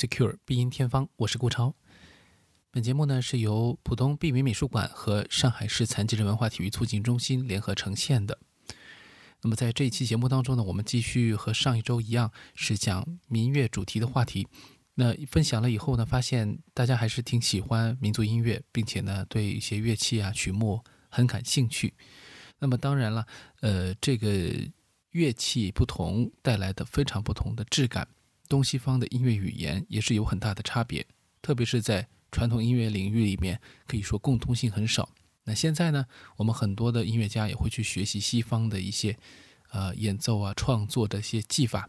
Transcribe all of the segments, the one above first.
Being Musicure 必音天方，我是顾超。本节目呢是由浦东碧云美术馆和上海市残疾人文化体育促进中心联合呈现的。那么在这一期节目当中呢，我们继续和上一周一样，是讲民乐主题的话题。那分享了以后呢，发现大家还是挺喜欢民族音乐，并且呢对一些乐器啊曲目很感兴趣。那么当然了，呃，这个乐器不同带来的非常不同的质感。东西方的音乐语言也是有很大的差别，特别是在传统音乐领域里面，可以说共通性很少。那现在呢，我们很多的音乐家也会去学习西方的一些，呃，演奏啊、创作的一些技法。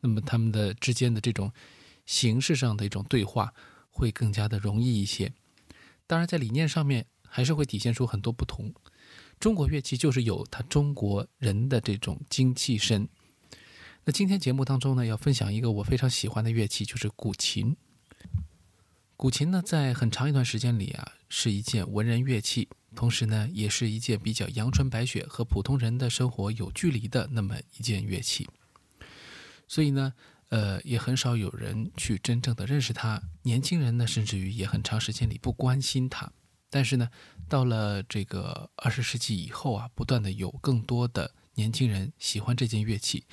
那么他们的之间的这种形式上的一种对话，会更加的容易一些。当然，在理念上面还是会体现出很多不同。中国乐器就是有它中国人的这种精气神。那今天节目当中呢，要分享一个我非常喜欢的乐器，就是古琴。古琴呢，在很长一段时间里啊，是一件文人乐器，同时呢，也是一件比较阳春白雪和普通人的生活有距离的那么一件乐器。所以呢，呃，也很少有人去真正的认识它。年轻人呢，甚至于也很长时间里不关心它。但是呢，到了这个二十世纪以后啊，不断的有更多的年轻人喜欢这件乐器。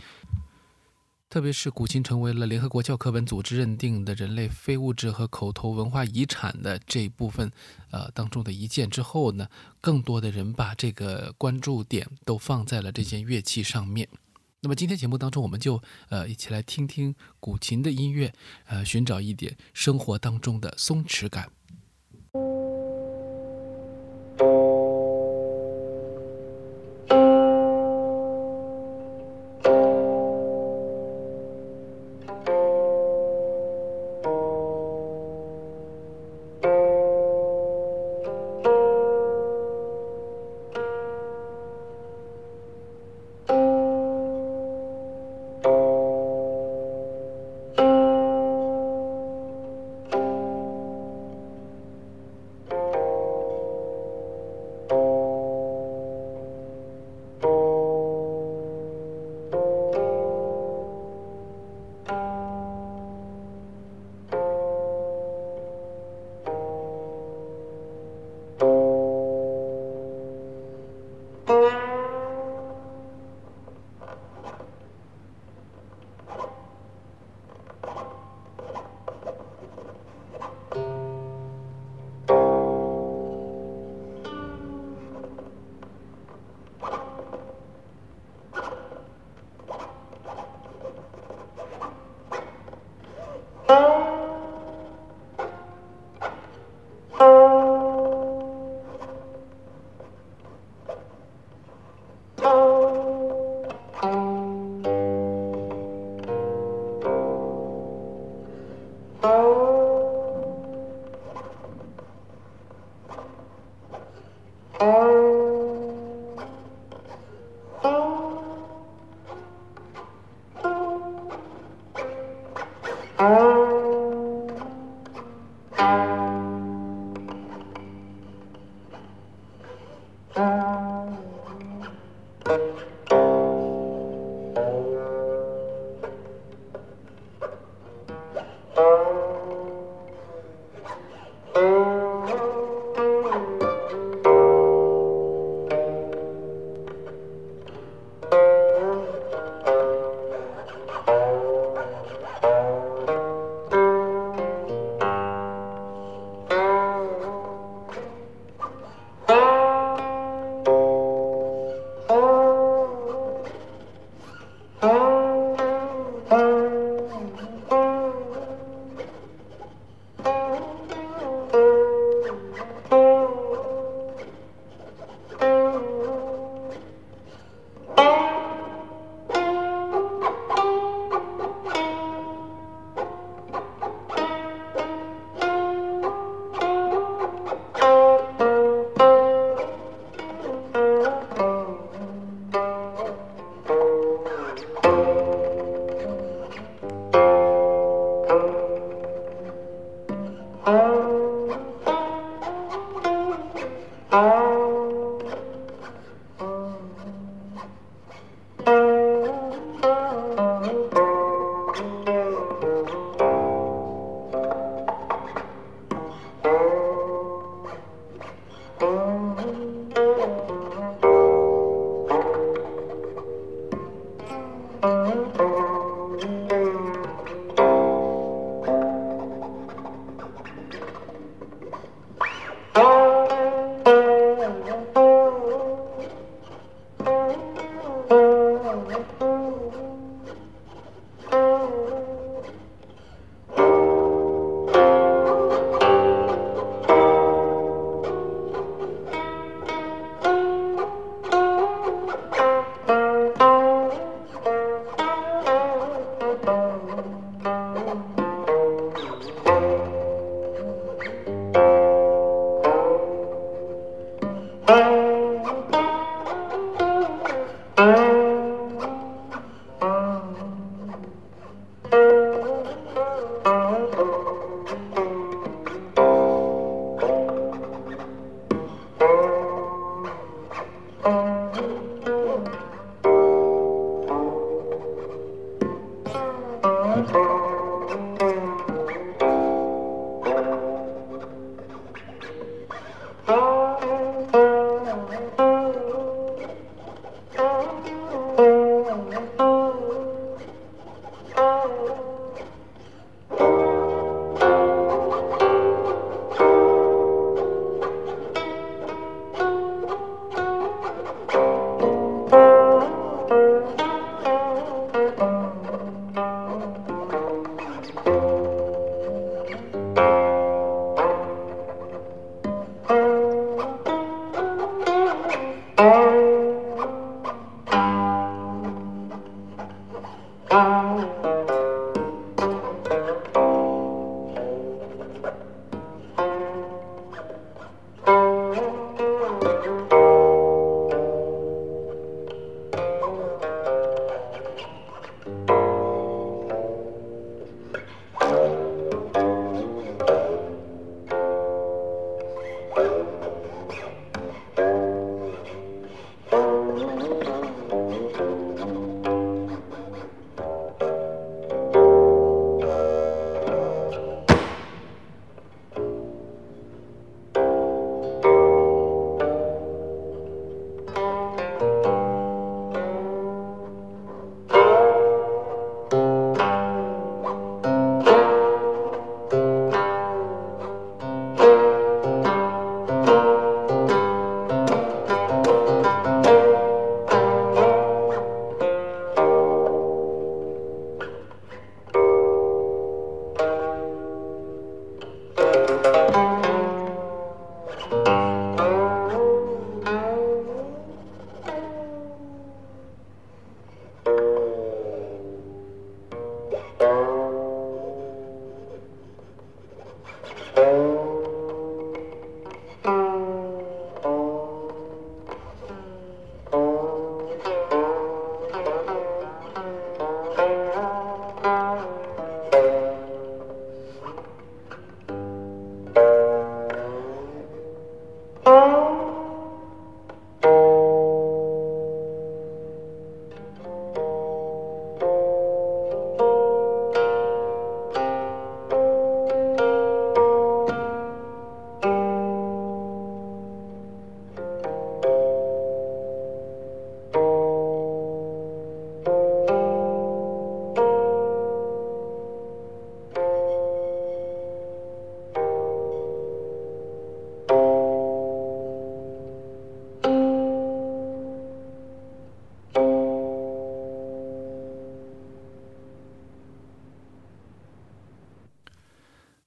特别是古琴成为了联合国教科文组织认定的人类非物质和口头文化遗产的这一部分，呃当中的一件之后呢，更多的人把这个关注点都放在了这件乐器上面。那么今天节目当中，我们就呃一起来听听古琴的音乐，呃寻找一点生活当中的松弛感。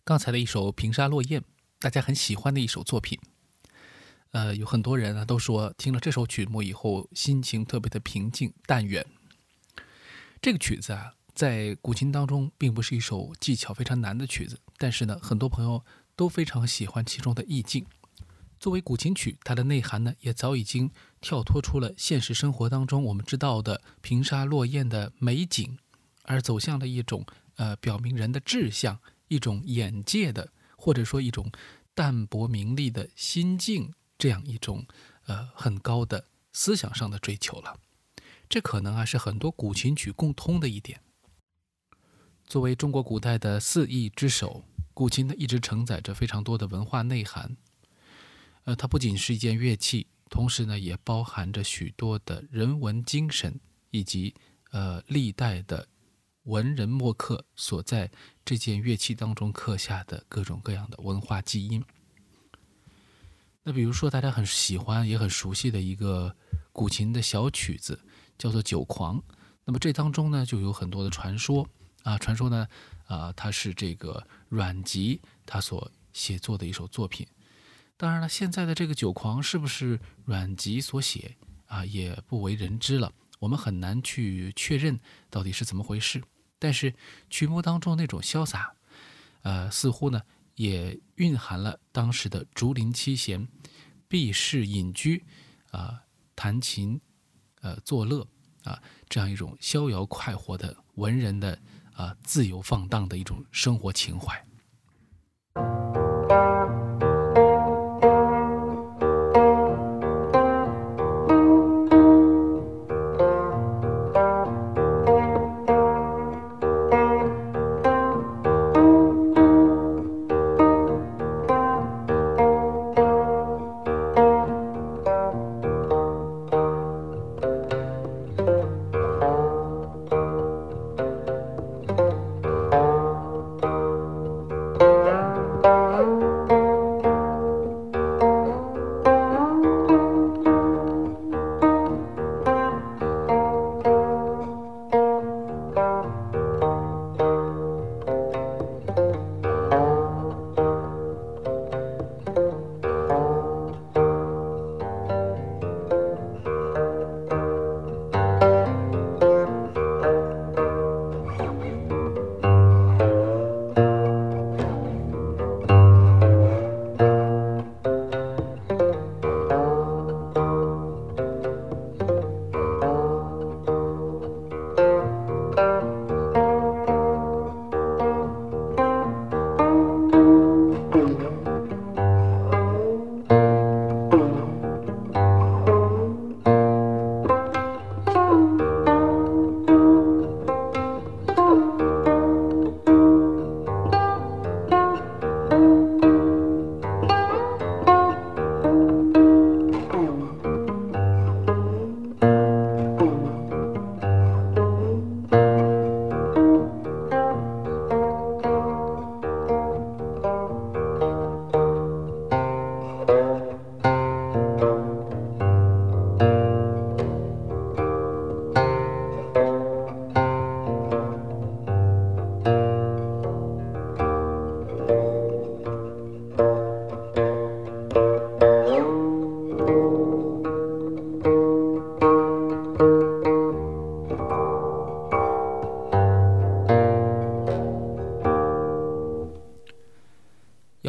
刚才的一首《平沙落雁》，大家很喜欢的一首作品。呃，有很多人啊都说听了这首曲目以后，心情特别的平静淡远。这个曲子啊，在古琴当中并不是一首技巧非常难的曲子，但是呢，很多朋友都非常喜欢其中的意境。作为古琴曲，它的内涵呢，也早已经跳脱出了现实生活当中我们知道的平沙落雁的美景，而走向了一种呃，表明人的志向，一种眼界的，或者说一种淡泊名利的心境。这样一种呃很高的思想上的追求了，这可能啊是很多古琴曲共通的一点。作为中国古代的四艺之首，古琴呢一直承载着非常多的文化内涵。呃，它不仅是一件乐器，同时呢也包含着许多的人文精神，以及呃历代的文人墨客所在这件乐器当中刻下的各种各样的文化基因。那比如说，大家很喜欢也很熟悉的一个古琴的小曲子，叫做《酒狂》。那么这当中呢，就有很多的传说啊，传说呢，啊，它是这个阮籍他所写作的一首作品。当然了，现在的这个《酒狂》是不是阮籍所写啊，也不为人知了。我们很难去确认到底是怎么回事。但是曲目当中那种潇洒，呃，似乎呢。也蕴含了当时的竹林七贤避世隐居，啊，弹琴，呃，作乐，啊，这样一种逍遥快活的文人的啊自由放荡的一种生活情怀。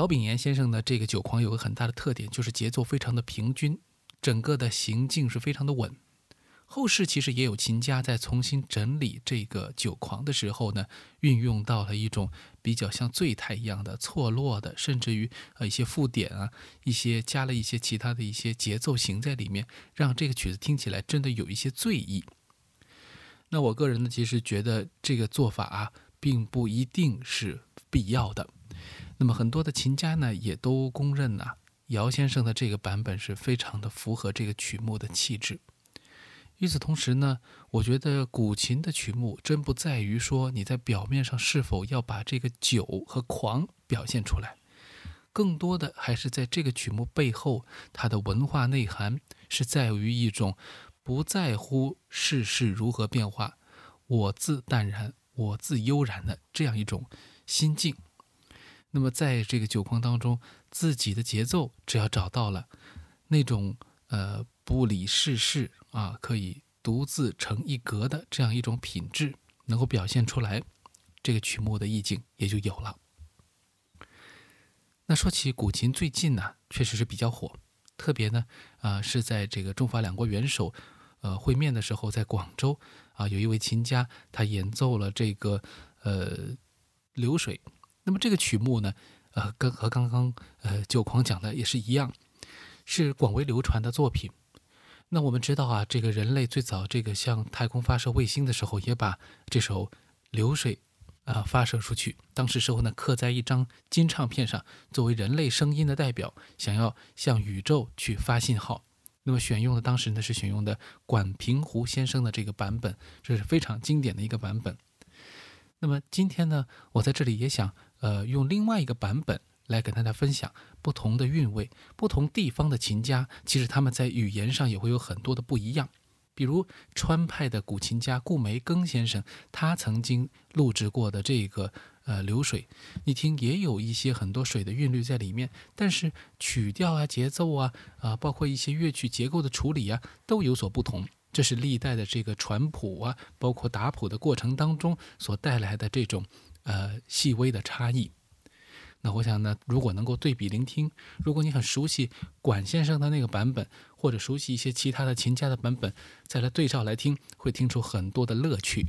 姚炳炎先生的这个酒狂有个很大的特点，就是节奏非常的平均，整个的行进是非常的稳。后世其实也有琴家在重新整理这个酒狂的时候呢，运用到了一种比较像醉态一样的错落的，甚至于呃一些附点啊，一些加了一些其他的一些节奏型在里面，让这个曲子听起来真的有一些醉意。那我个人呢，其实觉得这个做法啊，并不一定是必要的。那么很多的琴家呢，也都公认呐，姚先生的这个版本是非常的符合这个曲目的气质。与此同时呢，我觉得古琴的曲目真不在于说你在表面上是否要把这个酒和狂表现出来，更多的还是在这个曲目背后，它的文化内涵是在于一种不在乎世事如何变化，我自淡然，我自悠然的这样一种心境。那么在这个酒框当中，自己的节奏只要找到了，那种呃不理世事啊，可以独自成一格的这样一种品质，能够表现出来，这个曲目的意境也就有了。那说起古琴，最近呢确实是比较火，特别呢啊是在这个中法两国元首呃会面的时候，在广州啊有一位琴家他演奏了这个呃流水。那么这个曲目呢，呃，跟和刚刚呃九狂讲的也是一样，是广为流传的作品。那我们知道啊，这个人类最早这个向太空发射卫星的时候，也把这首流水啊发射出去。当时时候呢，刻在一张金唱片上，作为人类声音的代表，想要向宇宙去发信号。那么选用的当时呢是选用的管平湖先生的这个版本，这是非常经典的一个版本。那么今天呢，我在这里也想。呃，用另外一个版本来跟大家分享不同的韵味，不同地方的琴家，其实他们在语言上也会有很多的不一样。比如川派的古琴家顾梅庚先生，他曾经录制过的这个呃流水，你听也有一些很多水的韵律在里面，但是曲调啊、节奏啊啊，包括一些乐曲结构的处理啊，都有所不同。这是历代的这个传谱啊，包括打谱的过程当中所带来的这种。呃，细微的差异。那我想呢，如果能够对比聆听，如果你很熟悉管先生的那个版本，或者熟悉一些其他的琴家的版本，再来对照来听，会听出很多的乐趣。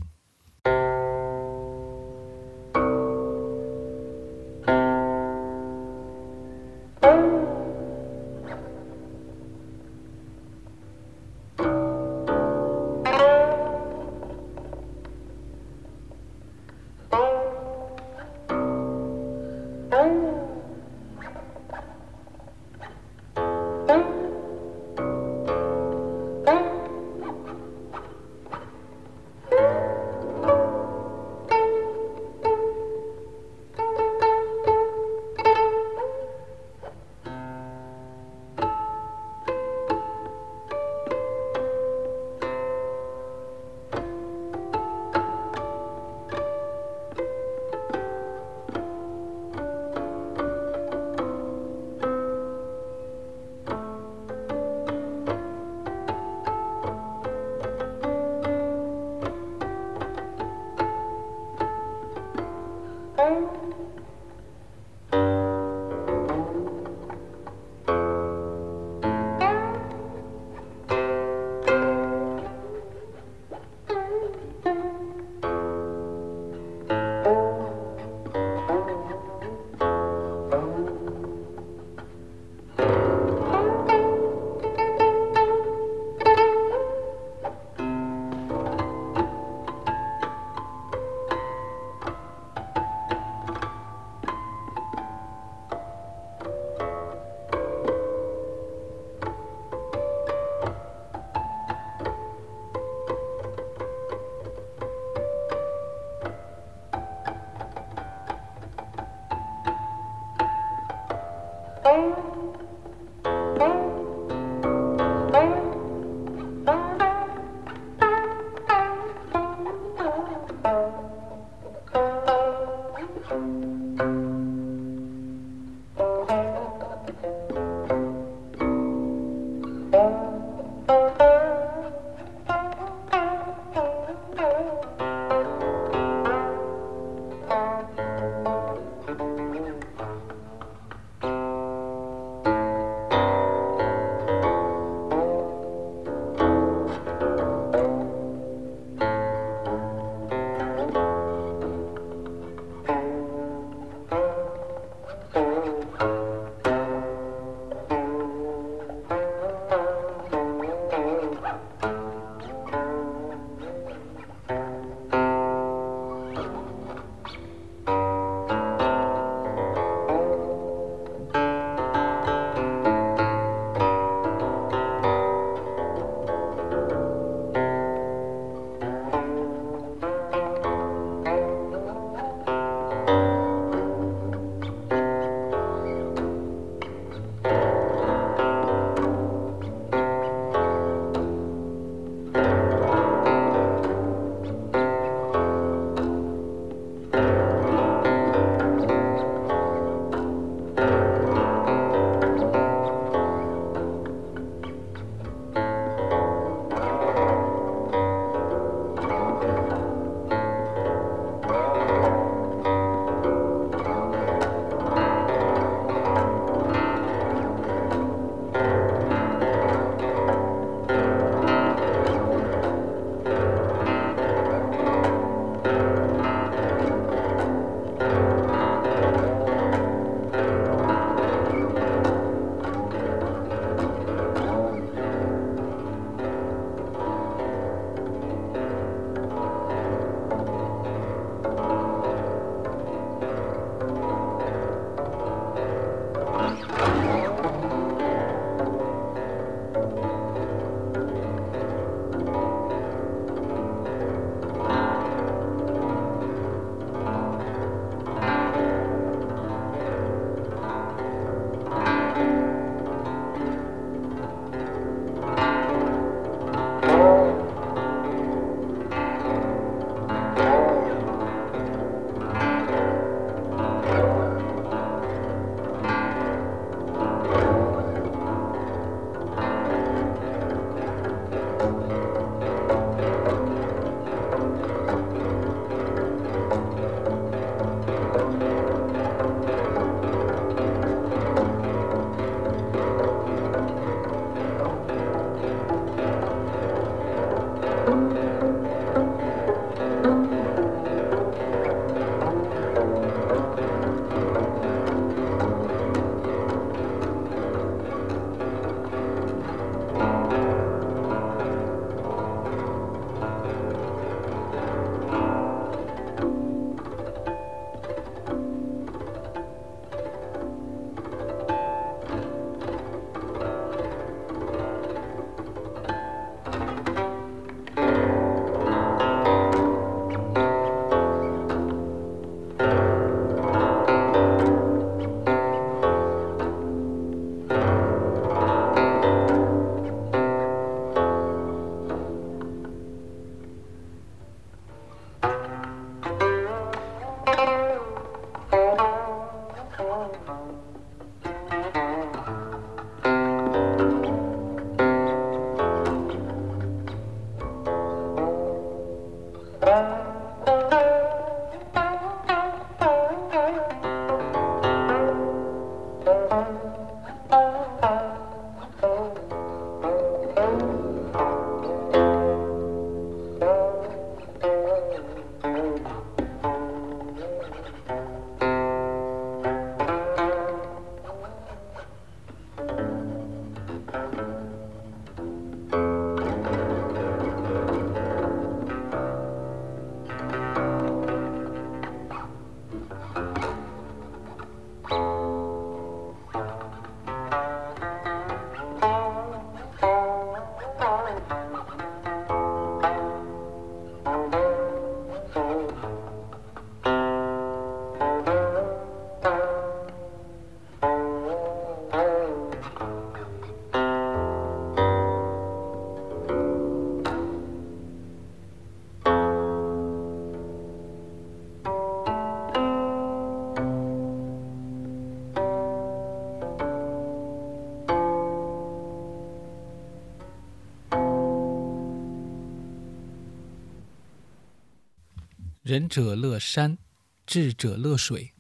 仁者乐山，智者乐水。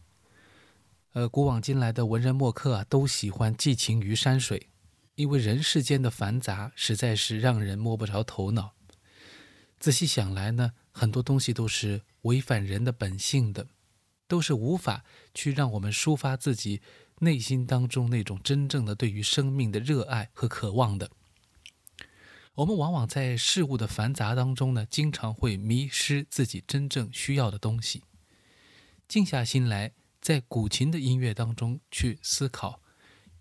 呃，古往今来的文人墨客啊，都喜欢寄情于山水，因为人世间的繁杂实在是让人摸不着头脑。仔细想来呢，很多东西都是违反人的本性的，都是无法去让我们抒发自己内心当中那种真正的对于生命的热爱和渴望的。我们往往在事物的繁杂当中呢，经常会迷失自己真正需要的东西。静下心来，在古琴的音乐当中去思考，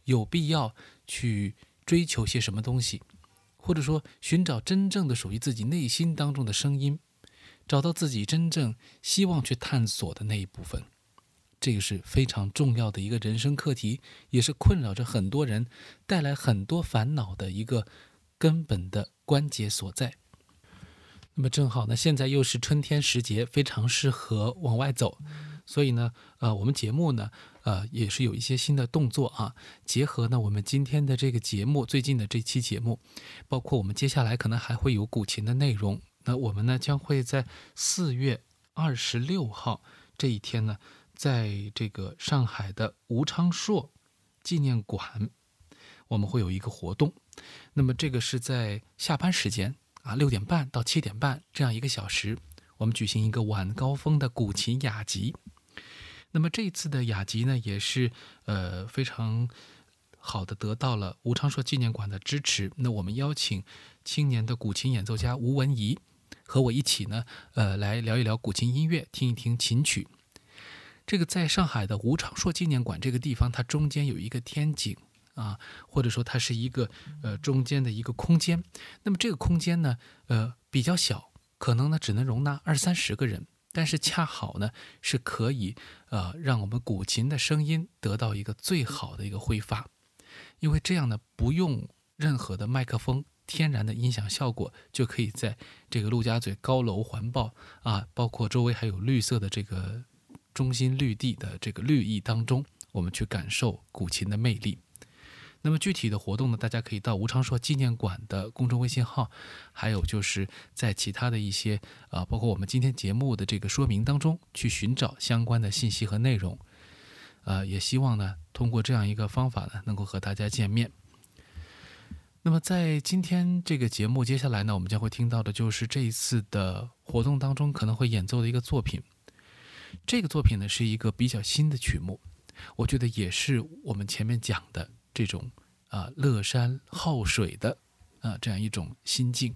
有必要去追求些什么东西，或者说寻找真正的属于自己内心当中的声音，找到自己真正希望去探索的那一部分。这个是非常重要的一个人生课题，也是困扰着很多人、带来很多烦恼的一个。根本的关节所在。那么正好呢，现在又是春天时节，非常适合往外走。所以呢，呃，我们节目呢，呃，也是有一些新的动作啊。结合呢，我们今天的这个节目，最近的这期节目，包括我们接下来可能还会有古琴的内容。那我们呢，将会在四月二十六号这一天呢，在这个上海的吴昌硕纪念馆，我们会有一个活动。那么这个是在下班时间啊，六点半到七点半这样一个小时，我们举行一个晚高峰的古琴雅集。那么这一次的雅集呢，也是呃非常好的得到了吴昌硕纪念馆的支持。那我们邀请青年的古琴演奏家吴文怡和我一起呢，呃来聊一聊古琴音乐，听一听琴曲。这个在上海的吴昌硕纪念馆这个地方，它中间有一个天井。啊，或者说它是一个呃中间的一个空间，那么这个空间呢，呃比较小，可能呢只能容纳二三十个人，但是恰好呢是可以呃让我们古琴的声音得到一个最好的一个挥发，因为这样呢不用任何的麦克风，天然的音响效果就可以在这个陆家嘴高楼环抱啊，包括周围还有绿色的这个中心绿地的这个绿意当中，我们去感受古琴的魅力。那么具体的活动呢，大家可以到吴昌硕纪念馆的公众微信号，还有就是在其他的一些啊，包括我们今天节目的这个说明当中去寻找相关的信息和内容。呃，也希望呢，通过这样一个方法呢，能够和大家见面。那么在今天这个节目接下来呢，我们将会听到的就是这一次的活动当中可能会演奏的一个作品。这个作品呢是一个比较新的曲目，我觉得也是我们前面讲的。这种啊乐山好水的啊这样一种心境，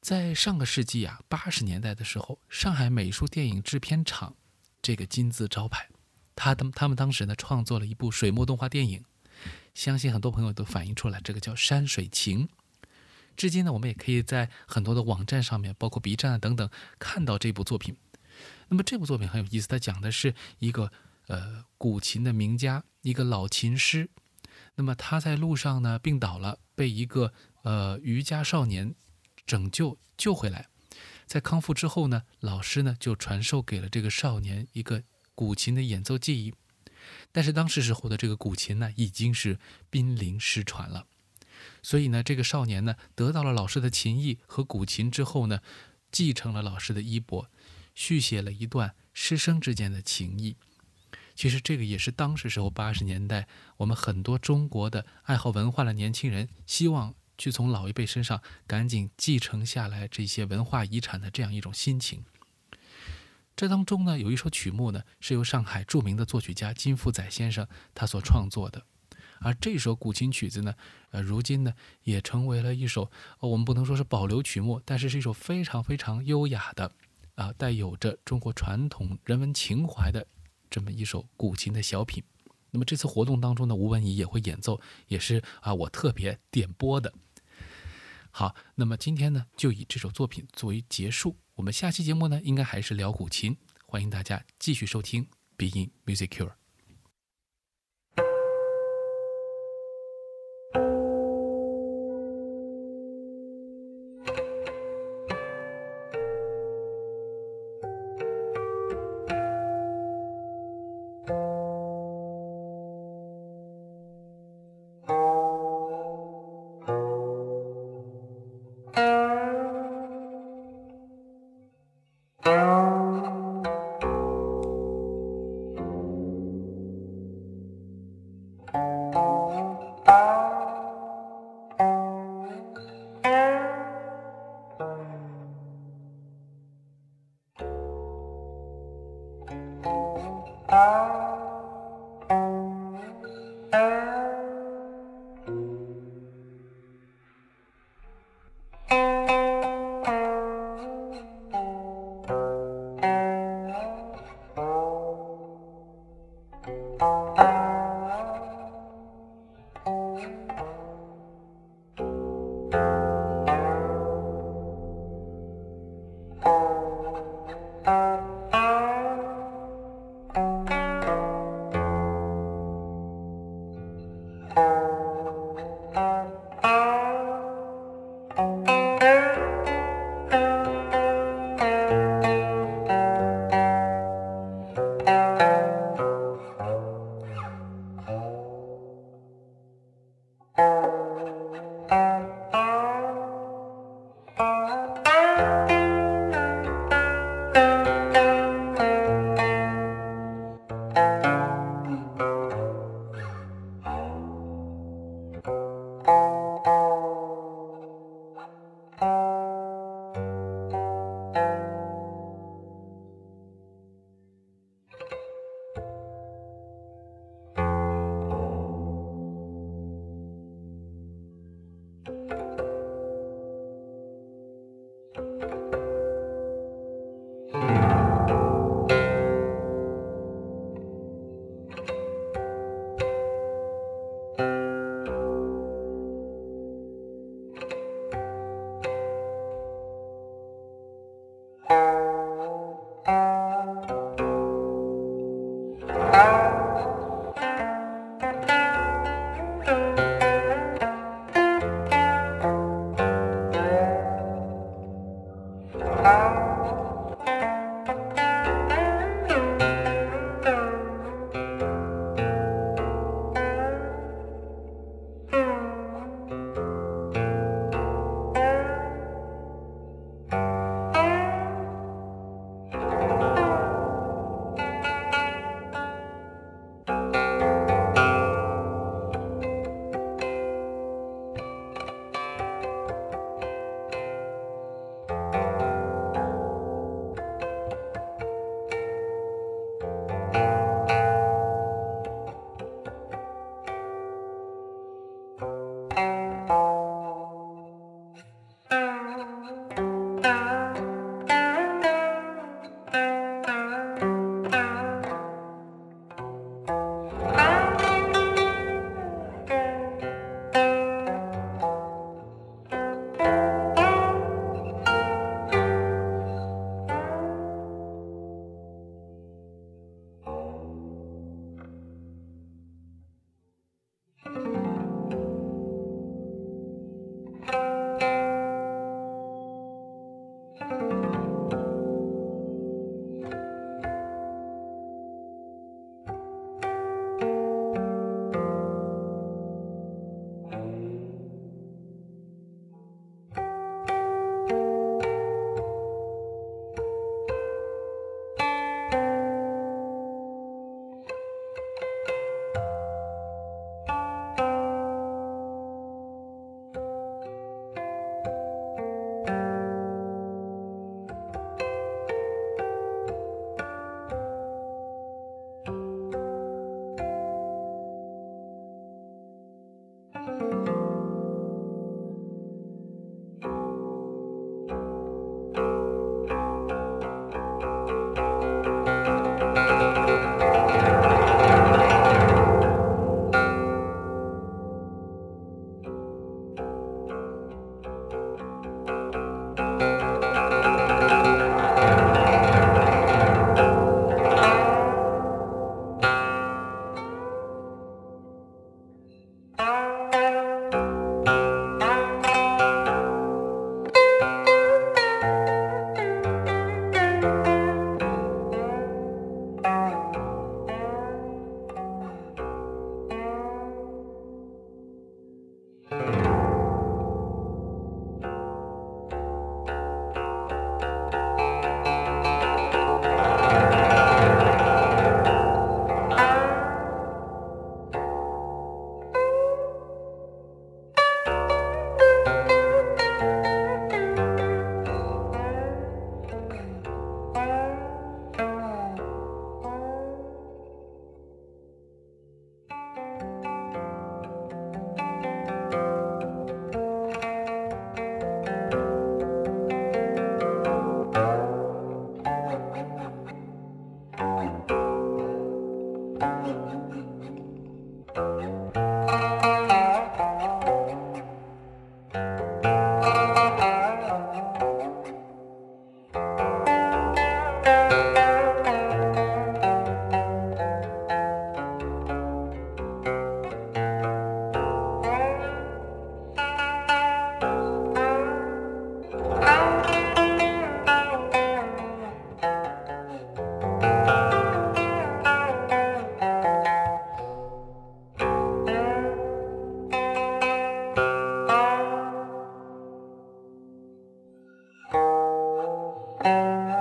在上个世纪啊八十年代的时候，上海美术电影制片厂这个金字招牌，他的他们当时呢创作了一部水墨动画电影，相信很多朋友都反映出来，这个叫《山水情》。至今呢，我们也可以在很多的网站上面，包括 B 站啊等等，看到这部作品。那么这部作品很有意思，它讲的是一个。呃，古琴的名家，一个老琴师，那么他在路上呢病倒了，被一个呃渔家少年拯救救回来，在康复之后呢，老师呢就传授给了这个少年一个古琴的演奏技艺，但是当时时候的这个古琴呢已经是濒临失传了，所以呢，这个少年呢得到了老师的琴艺和古琴之后呢，继承了老师的衣钵，续写了一段师生之间的情谊。其实这个也是当时时候八十年代，我们很多中国的爱好文化的年轻人希望去从老一辈身上赶紧继承下来这些文化遗产的这样一种心情。这当中呢，有一首曲目呢是由上海著名的作曲家金福载先生他所创作的，而这首古琴曲子呢，呃，如今呢也成为了一首我们不能说是保留曲目，但是是一首非常非常优雅的，啊，带有着中国传统人文情怀的。这么一首古琴的小品，那么这次活动当中呢，吴文怡也会演奏，也是啊我特别点播的。好，那么今天呢就以这首作品作为结束，我们下期节目呢应该还是聊古琴，欢迎大家继续收听《b e i n Music Cure》。Música